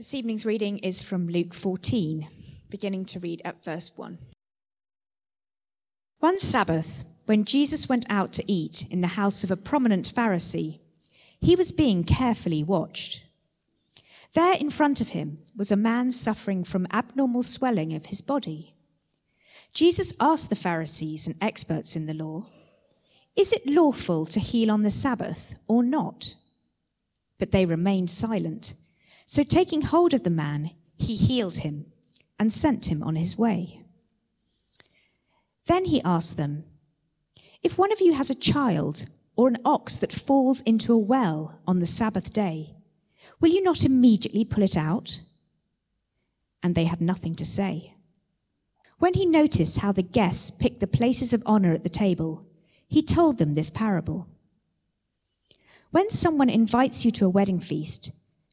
This evening's reading is from Luke 14, beginning to read at verse 1. One Sabbath, when Jesus went out to eat in the house of a prominent Pharisee, he was being carefully watched. There in front of him was a man suffering from abnormal swelling of his body. Jesus asked the Pharisees and experts in the law, Is it lawful to heal on the Sabbath or not? But they remained silent. So taking hold of the man, he healed him and sent him on his way. Then he asked them, If one of you has a child or an ox that falls into a well on the Sabbath day, will you not immediately pull it out? And they had nothing to say. When he noticed how the guests picked the places of honor at the table, he told them this parable. When someone invites you to a wedding feast,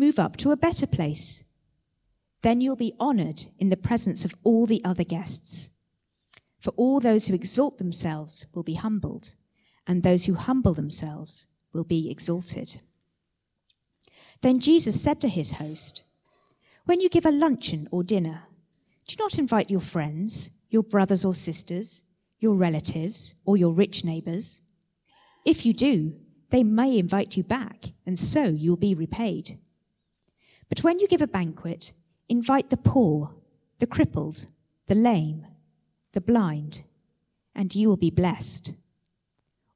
move up to a better place. Then you'll be honored in the presence of all the other guests. For all those who exalt themselves will be humbled, and those who humble themselves will be exalted. Then Jesus said to his host, When you give a luncheon or dinner, do not invite your friends, your brothers or sisters, your relatives, or your rich neighbors. If you do, they may invite you back, and so you'll be repaid. But when you give a banquet, invite the poor, the crippled, the lame, the blind, and you will be blessed.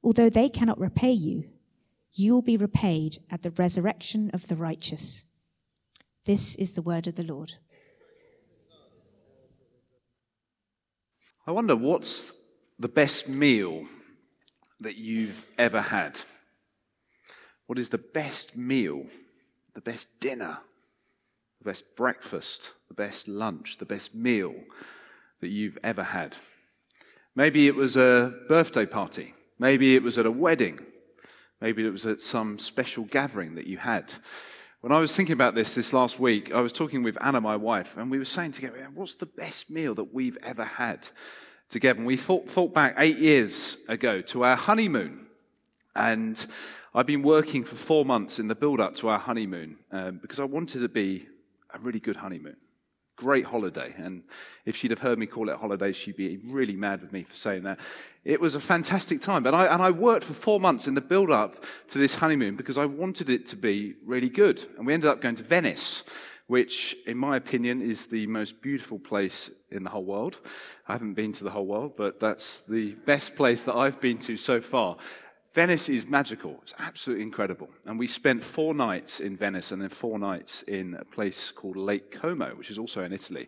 Although they cannot repay you, you will be repaid at the resurrection of the righteous. This is the word of the Lord. I wonder what's the best meal that you've ever had? What is the best meal, the best dinner, the best breakfast, the best lunch, the best meal that you've ever had? Maybe it was a birthday party. Maybe it was at a wedding. Maybe it was at some special gathering that you had. When I was thinking about this this last week, I was talking with Anna, my wife, and we were saying together, what's the best meal that we've ever had together? And we thought, thought back eight years ago to our honeymoon. And I've been working for four months in the build up to our honeymoon um, because I wanted to be a really good honeymoon. Great holiday. And if she'd have heard me call it holiday, she'd be really mad with me for saying that. It was a fantastic time. But I, and I worked for four months in the build up to this honeymoon because I wanted it to be really good. And we ended up going to Venice, which, in my opinion, is the most beautiful place in the whole world. I haven't been to the whole world, but that's the best place that I've been to so far. Venice is magical. It's absolutely incredible. And we spent four nights in Venice and then four nights in a place called Lake Como, which is also in Italy.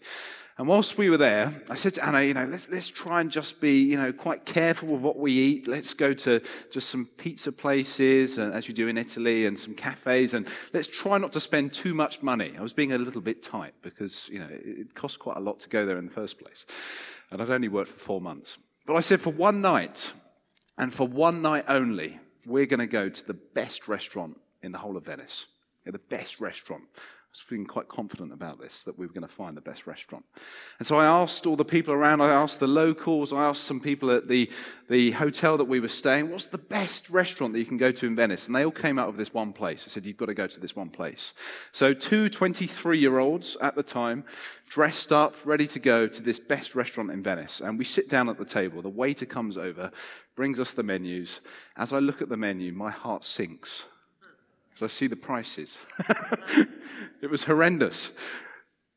And whilst we were there, I said to Anna, you know, let's, let's try and just be, you know, quite careful with what we eat. Let's go to just some pizza places, uh, as you do in Italy, and some cafes, and let's try not to spend too much money. I was being a little bit tight because, you know, it cost quite a lot to go there in the first place. And I'd only worked for four months. But I said, for one night, and for one night only, we're going to go to the best restaurant in the whole of Venice. Yeah, the best restaurant. I was feeling quite confident about this, that we were going to find the best restaurant. And so I asked all the people around, I asked the locals, I asked some people at the, the hotel that we were staying, what's the best restaurant that you can go to in Venice? And they all came out of this one place. I said, you've got to go to this one place. So two 23 year olds at the time, dressed up, ready to go to this best restaurant in Venice. And we sit down at the table. The waiter comes over, brings us the menus. As I look at the menu, my heart sinks as I see the prices. it was horrendous.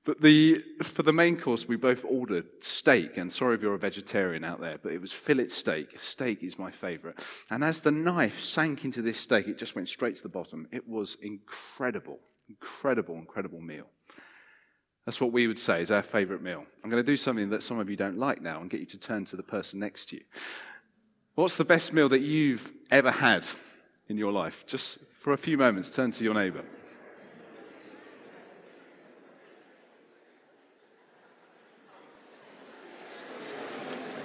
But the, for the main course, we both ordered steak. And sorry if you're a vegetarian out there, but it was fillet steak. Steak is my favorite. And as the knife sank into this steak, it just went straight to the bottom. It was incredible, incredible, incredible meal. That's what we would say is our favorite meal. I'm going to do something that some of you don't like now and get you to turn to the person next to you. What's the best meal that you've ever had in your life? Just for a few moments, turn to your neighbor.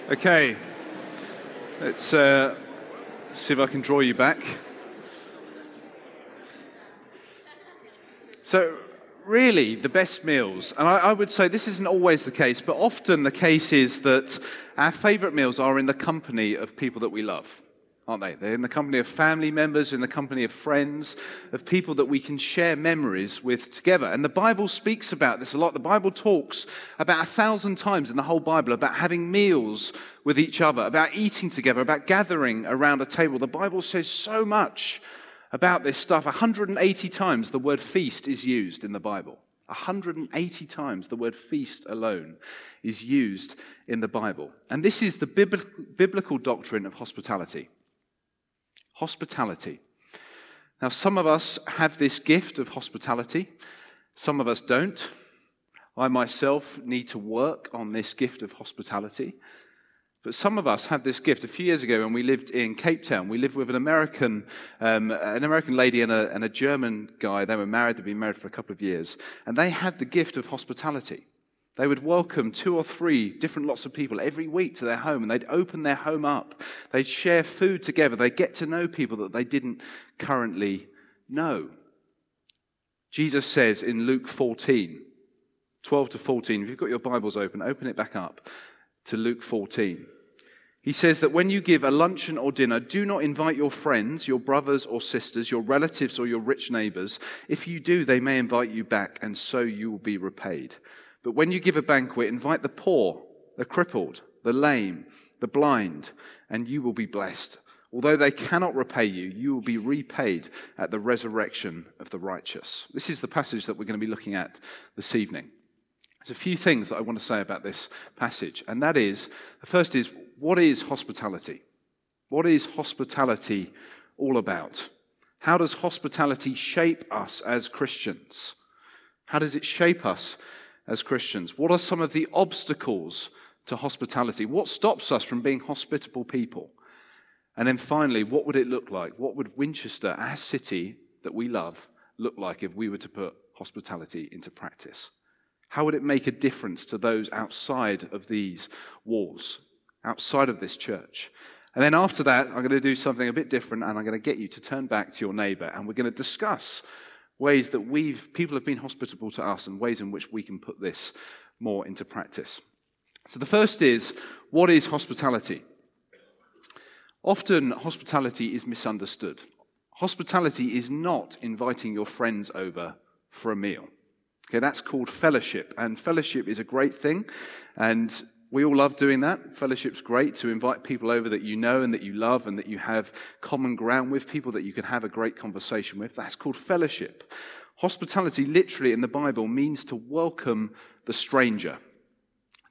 Okay, let's uh, see if I can draw you back. So, really, the best meals, and I, I, would say this isn't always the case, but often the case is that our favorite meals are in the company of people that we love aren't they? They're in the company of family members, in the company of friends, of people that we can share memories with together. And the Bible speaks about this a lot. The Bible talks about a thousand times in the whole Bible about having meals with each other, about eating together, about gathering around a table. The Bible says so much about this stuff. 180 times the word feast is used in the Bible. 180 times the word feast alone is used in the Bible. And this is the biblical doctrine of hospitality hospitality. Now, some of us have this gift of hospitality, some of us don't. I myself need to work on this gift of hospitality. But some of us have this gift. A few years ago, when we lived in Cape Town, we lived with an American, um, an American lady and a, and a German guy. They were married, they'd been married for a couple of years. And they had the gift of hospitality. They would welcome two or three different lots of people every week to their home and they'd open their home up. They'd share food together. They'd get to know people that they didn't currently know. Jesus says in Luke 14, 12 to 14, if you've got your Bibles open, open it back up to Luke 14. He says that when you give a luncheon or dinner, do not invite your friends, your brothers or sisters, your relatives or your rich neighbors. If you do, they may invite you back, and so you will be repaid. But when you give a banquet, invite the poor, the crippled, the lame, the blind, and you will be blessed. Although they cannot repay you, you will be repaid at the resurrection of the righteous. This is the passage that we're going to be looking at this evening. There's a few things that I want to say about this passage, and that is the first is what is hospitality? What is hospitality all about? How does hospitality shape us as Christians? How does it shape us as Christians? What are some of the obstacles to hospitality? What stops us from being hospitable people? And then finally, what would it look like? What would Winchester, our city that we love, look like if we were to put hospitality into practice? How would it make a difference to those outside of these walls, outside of this church? And then after that, I'm going to do something a bit different and I'm going to get you to turn back to your neighbor and we're going to discuss ways that we've, people have been hospitable to us and ways in which we can put this more into practice. So the first is what is hospitality? Often, hospitality is misunderstood. Hospitality is not inviting your friends over for a meal. Okay, that's called fellowship, and fellowship is a great thing. And we all love doing that. Fellowship's great to invite people over that you know and that you love and that you have common ground with, people that you can have a great conversation with. That's called fellowship. Hospitality, literally in the Bible, means to welcome the stranger.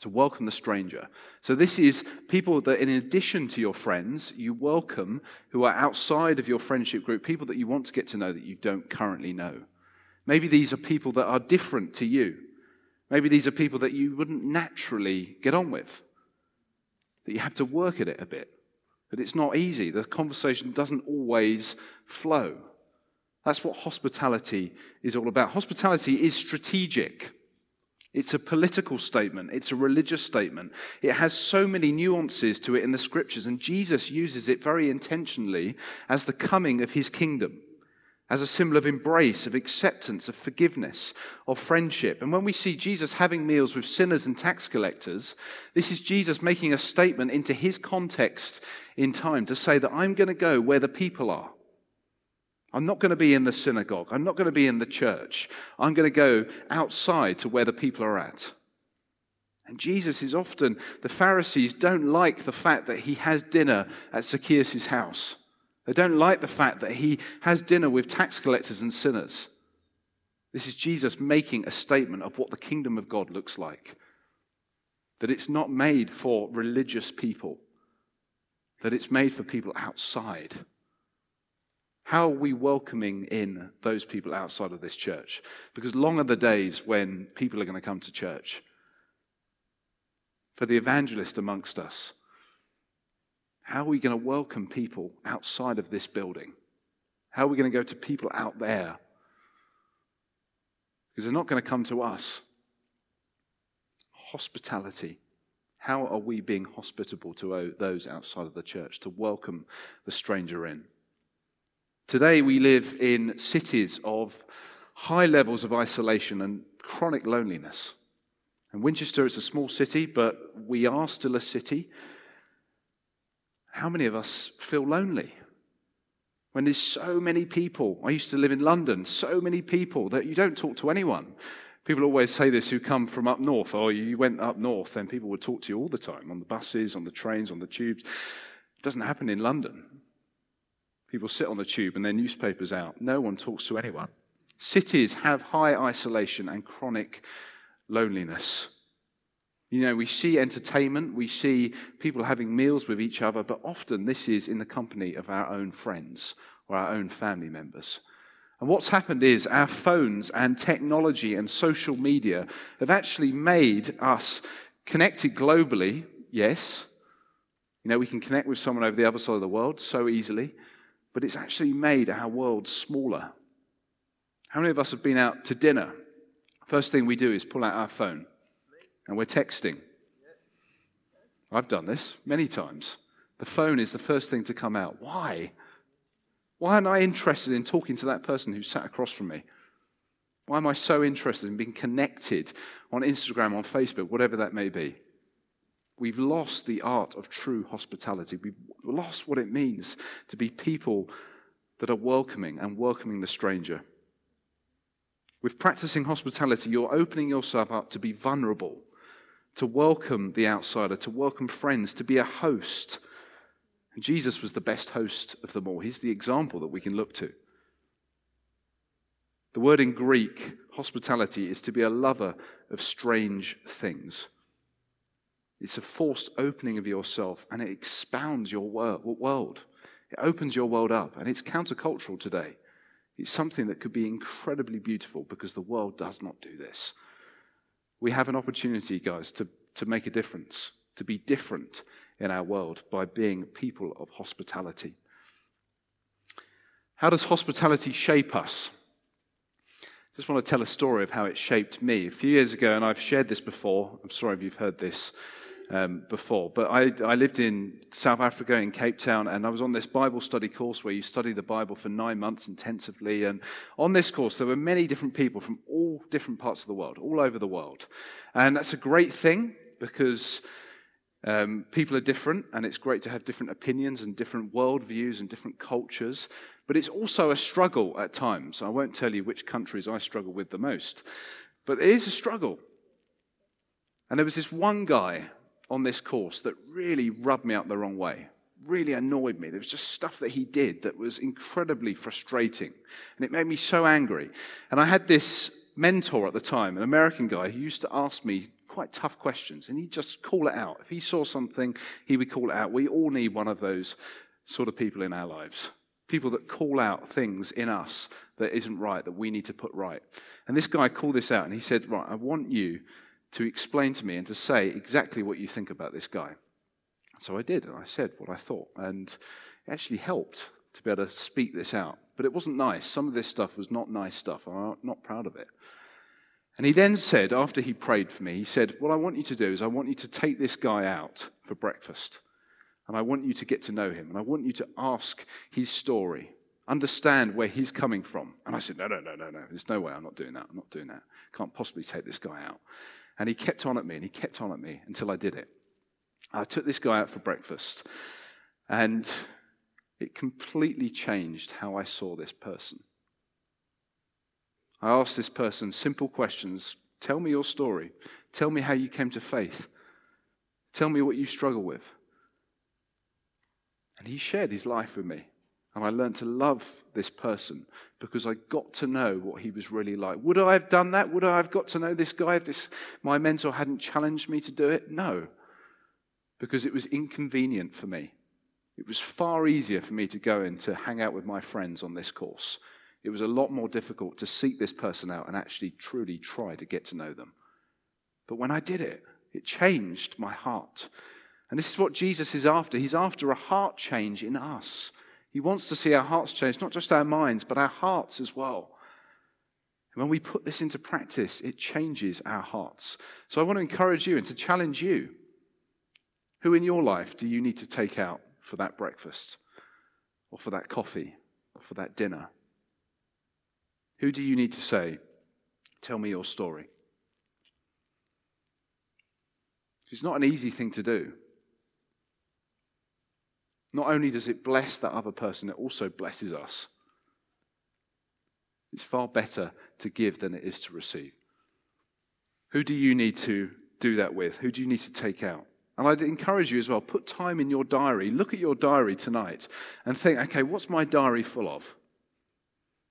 To welcome the stranger. So, this is people that, in addition to your friends, you welcome who are outside of your friendship group, people that you want to get to know that you don't currently know. Maybe these are people that are different to you. Maybe these are people that you wouldn't naturally get on with, that you have to work at it a bit, that it's not easy. The conversation doesn't always flow. That's what hospitality is all about. Hospitality is strategic. It's a political statement. It's a religious statement. It has so many nuances to it in the scriptures, and Jesus uses it very intentionally as the coming of his kingdom as a symbol of embrace, of acceptance, of forgiveness, of friendship. And when we see Jesus having meals with sinners and tax collectors, this is Jesus making a statement into his context in time to say that I'm going to go where the people are. I'm not going to be in the synagogue. I'm not going to be in the church. I'm going to go outside to where the people are at. And Jesus is often, the Pharisees don't like the fact that he has dinner at Zacchaeus' house. They don't like the fact that he has dinner with tax collectors and sinners. This is Jesus making a statement of what the kingdom of God looks like. That it's not made for religious people, that it's made for people outside. How are we welcoming in those people outside of this church? Because long are the days when people are going to come to church. For the evangelist amongst us, how are we going to welcome people outside of this building? How are we going to go to people out there? Because they're not going to come to us. Hospitality. How are we being hospitable to those outside of the church, to welcome the stranger in? Today, we live in cities of high levels of isolation and chronic loneliness. And Winchester is a small city, but we are still a city. How many of us feel lonely? When there's so many people, I used to live in London, so many people that you don't talk to anyone. People always say this who come from up north. Oh, you went up north, and people would talk to you all the time on the buses, on the trains, on the tubes. It doesn't happen in London. People sit on the tube and their newspaper's out. No one talks to anyone. Cities have high isolation and chronic loneliness. You know, we see entertainment, we see people having meals with each other, but often this is in the company of our own friends or our own family members. And what's happened is our phones and technology and social media have actually made us connected globally, yes. You know, we can connect with someone over the other side of the world so easily, but it's actually made our world smaller. How many of us have been out to dinner? First thing we do is pull out our phone and we're texting. I've done this many times. The phone is the first thing to come out. Why? Why am I interested in talking to that person who sat across from me? Why am I so interested in being connected on Instagram, on Facebook, whatever that may be? We've lost the art of true hospitality. We've lost what it means to be people that are welcoming and welcoming the stranger. With practicing hospitality, you're opening yourself up to be vulnerable, to welcome the outsider, to welcome friends, to be a host. And Jesus was the best host of them all. He's the example that we can look to. The word in Greek, hospitality, is to be a lover of strange things. It's a forced opening of yourself and it expounds your world. It opens your world up and it's countercultural today. It's something that could be incredibly beautiful because the world does not do this. We have an opportunity, guys, to, to make a difference, to be different in our world by being people of hospitality. How does hospitality shape us? I just want to tell a story of how it shaped me. A few years ago, and I've shared this before, I'm sorry if you've heard this um, before. But I, I lived in South Africa, in Cape Town, and I was on this Bible study course where you study the Bible for nine months intensively. And on this course, there were many different people from all different parts of the world, all over the world. And that's a great thing because um, people are different, and it's great to have different opinions and different worldviews and different cultures. But it's also a struggle at times. I won't tell you which countries I struggle with the most, but it is a struggle. And there was this one guy on this course that really rubbed me up the wrong way, really annoyed me. There was just stuff that he did that was incredibly frustrating. And it made me so angry. And I had this mentor at the time, an American guy, who used to ask me quite tough questions. And he'd just call it out. If he saw something, he would call it out. We all need one of those sort of people in our lives. People that call out things in us that isn't right, that we need to put right. And this guy called this out and he said, Right, I want you to explain to me and to say exactly what you think about this guy. So I did, and I said what I thought. And it actually helped to be able to speak this out. But it wasn't nice. Some of this stuff was not nice stuff. I'm not proud of it. And he then said, after he prayed for me, he said, What I want you to do is I want you to take this guy out for breakfast. And I want you to get to know him. And I want you to ask his story, understand where he's coming from. And I said, No, no, no, no, no. There's no way I'm not doing that. I'm not doing that. Can't possibly take this guy out. And he kept on at me and he kept on at me until I did it. I took this guy out for breakfast and it completely changed how I saw this person. I asked this person simple questions Tell me your story. Tell me how you came to faith. Tell me what you struggle with. And he shared his life with me. And I learned to love this person because I got to know what he was really like. Would I have done that? Would I have got to know this guy if this, my mentor hadn't challenged me to do it? No, because it was inconvenient for me. It was far easier for me to go in to hang out with my friends on this course. It was a lot more difficult to seek this person out and actually truly try to get to know them. But when I did it, it changed my heart. And this is what Jesus is after. He's after a heart change in us. He wants to see our hearts change, not just our minds, but our hearts as well. And when we put this into practice, it changes our hearts. So I want to encourage you and to challenge you Who in your life do you need to take out for that breakfast, or for that coffee, or for that dinner? Who do you need to say, Tell me your story? It's not an easy thing to do. Not only does it bless that other person, it also blesses us. It's far better to give than it is to receive. Who do you need to do that with? Who do you need to take out? And I'd encourage you as well, put time in your diary. Look at your diary tonight and think, okay, what's my diary full of?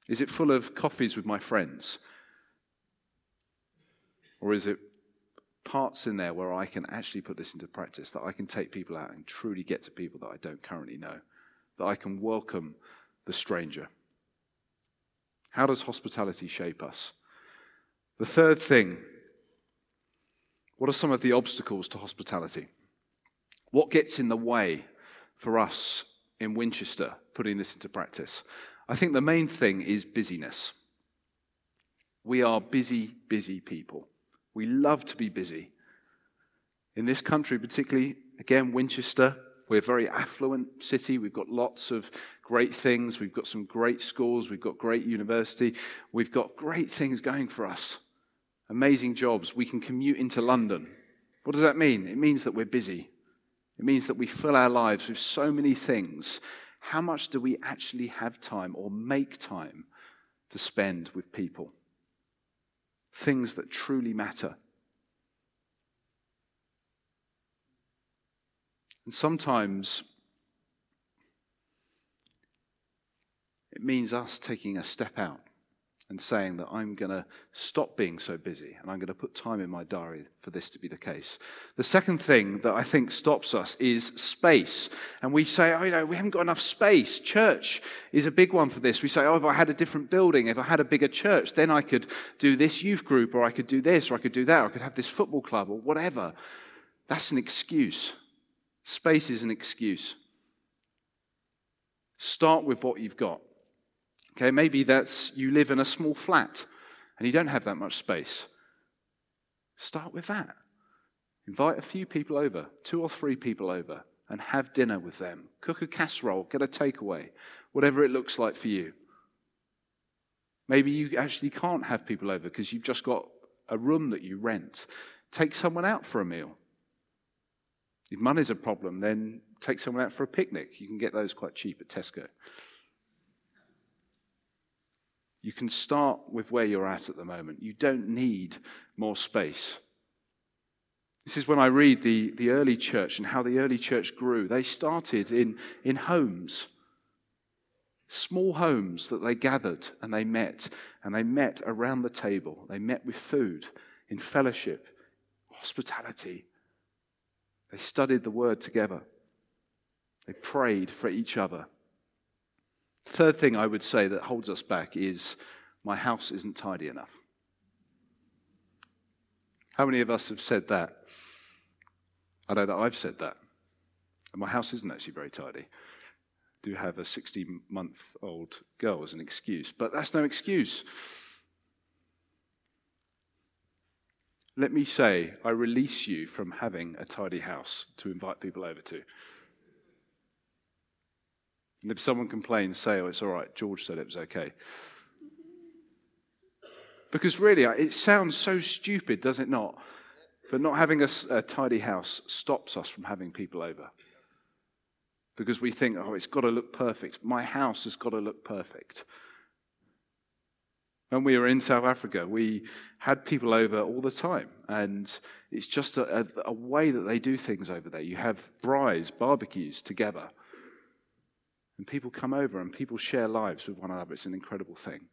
Is it full of coffees with my friends? Or is it parts in there where I can actually put this into practice, that I can take people out and truly get to people that I don't currently know, that I can welcome the stranger? How does hospitality shape us? The third thing what are some of the obstacles to hospitality? What gets in the way for us in Winchester putting this into practice? I think the main thing is busyness. We are busy, busy people. We love to be busy. In this country, particularly, again, Winchester, we're a very affluent city. We've got lots of great things. We've got some great schools. We've got great university. We've got great things going for us. Amazing jobs. We can commute into London. What does that mean? It means that we're busy. It means that we fill our lives with so many things. How much do we actually have time or make time to spend with people? Things that truly matter. And sometimes it means us taking a step out and saying that I'm going to stop being so busy and I'm going to put time in my diary for this to be the case. The second thing that I think stops us is space. And we say, oh, you know, we haven't got enough space. Church is a big one for this. We say, oh, if I had a different building, if I had a bigger church, then I could do this youth group or I could do this or I could do that or I could have this football club or whatever. That's an excuse. Space is an excuse. Start with what you've got. Okay, maybe that's you live in a small flat and you don't have that much space. Start with that. Invite a few people over, two or three people over, and have dinner with them. Cook a casserole, get a takeaway, whatever it looks like for you. Maybe you actually can't have people over because you've just got a room that you rent. Take someone out for a meal. If money's a problem, then take someone out for a picnic. You can get those quite cheap at Tesco. You can start with where you're at at the moment. You don't need more space. This is when I read the, the early church and how the early church grew. They started in, in homes, small homes that they gathered and they met. And they met around the table. They met with food, in fellowship, hospitality, they studied the word together. They prayed for each other. Third thing I would say that holds us back is my house isn't tidy enough. How many of us have said that? I know that I've said that. And my house isn't actually very tidy. I do have a 16 month old girl as an excuse, but that's no excuse. Let me say, I release you from having a tidy house to invite people over to. And if someone complains, say, oh, it's all right, George said it was okay. Because really, it sounds so stupid, does it not? But not having a, a tidy house stops us from having people over. Because we think, oh, it's got to look perfect. My house has got to look perfect. When we were in South Africa, we had people over all the time. And it's just a, a, a way that they do things over there. You have braais, barbecues together. And people come over and people share lives with one another. It's an incredible thing.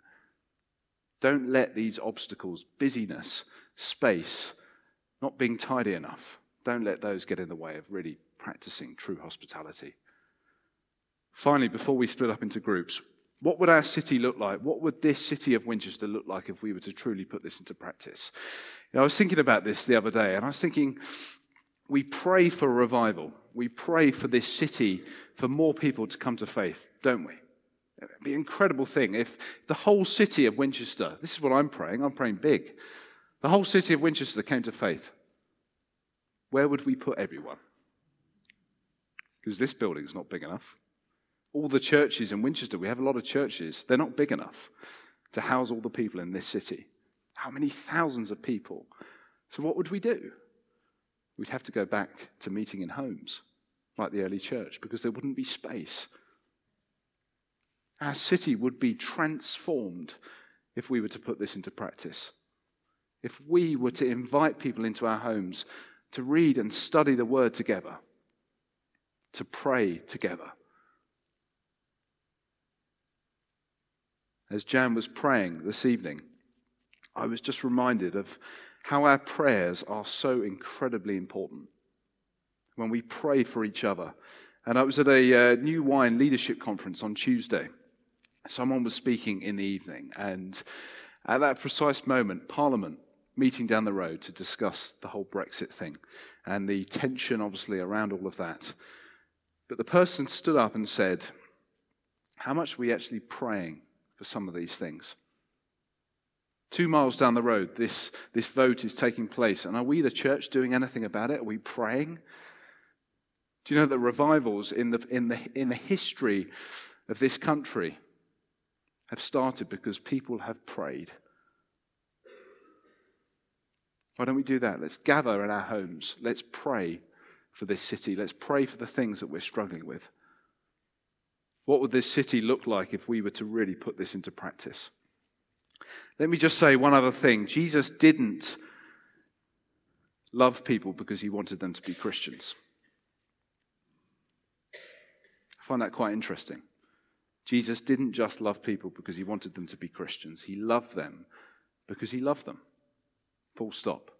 Don't let these obstacles, busyness, space, not being tidy enough, don't let those get in the way of really practicing true hospitality. Finally, before we split up into groups, what would our city look like? What would this city of Winchester look like if we were to truly put this into practice? You know, I was thinking about this the other day, and I was thinking, we pray for revival. We pray for this city, for more people to come to faith, don't we? It'd be an incredible thing if the whole city of Winchester, this is what I'm praying, I'm praying big. The whole city of Winchester came to faith. Where would we put everyone? because this building's not big enough. All the churches in Winchester, we have a lot of churches, they're not big enough to house all the people in this city. How many thousands of people? So, what would we do? We'd have to go back to meeting in homes like the early church because there wouldn't be space. Our city would be transformed if we were to put this into practice. If we were to invite people into our homes to read and study the word together, to pray together. As Jan was praying this evening, I was just reminded of how our prayers are so incredibly important when we pray for each other. And I was at a uh, New Wine Leadership Conference on Tuesday. Someone was speaking in the evening, and at that precise moment, Parliament meeting down the road to discuss the whole Brexit thing and the tension, obviously, around all of that. But the person stood up and said, How much are we actually praying for some of these things? Two miles down the road, this, this vote is taking place. And are we, the church, doing anything about it? Are we praying? Do you know that revivals in the, in the, in the history of this country have started because people have prayed? Why don't we do that? Let's gather in our homes. Let's pray for this city. Let's pray for the things that we're struggling with. What would this city look like if we were to really put this into practice? Let me just say one other thing. Jesus didn't love people because he wanted them to be Christians. I find that quite interesting. Jesus didn't just love people because he wanted them to be Christians, he loved them because he loved them. Full stop.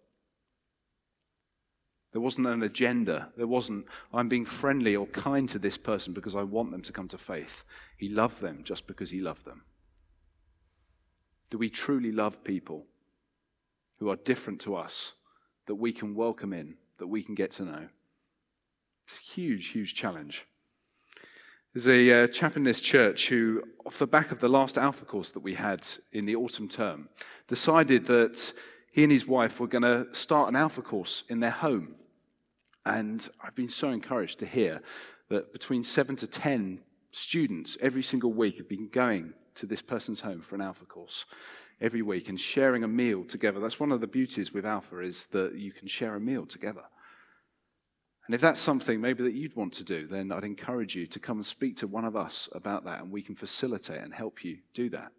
There wasn't an agenda. There wasn't, I'm being friendly or kind to this person because I want them to come to faith. He loved them just because he loved them. Do we truly love people who are different to us that we can welcome in, that we can get to know? It's a huge, huge challenge. There's a uh, chap in this church who, off the back of the last Alpha course that we had in the autumn term, decided that he and his wife were going to start an Alpha course in their home. And I've been so encouraged to hear that between seven to ten students every single week have been going to this person's home for an Alpha course every week and sharing a meal together. That's one of the beauties with Alpha is that you can share a meal together. And if that's something maybe that you'd want to do, then I'd encourage you to come and speak to one of us about that, and we can facilitate and help you do that.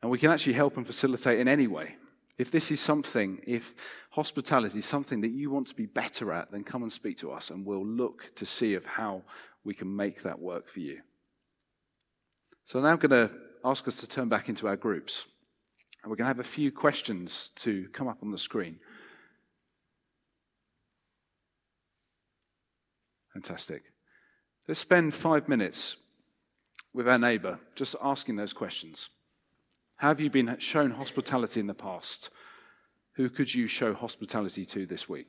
And we can actually help and facilitate in any way. If this is something, if hospitality is something that you want to be better at, then come and speak to us and we'll look to see of how we can make that work for you. So now I'm going to ask us to turn back into our groups. And we're going to have a few questions to come up on the screen. Fantastic. Let's spend five minutes with our neighbor just asking those questions. Have you been shown hospitality in the past? Who could you show hospitality to this week?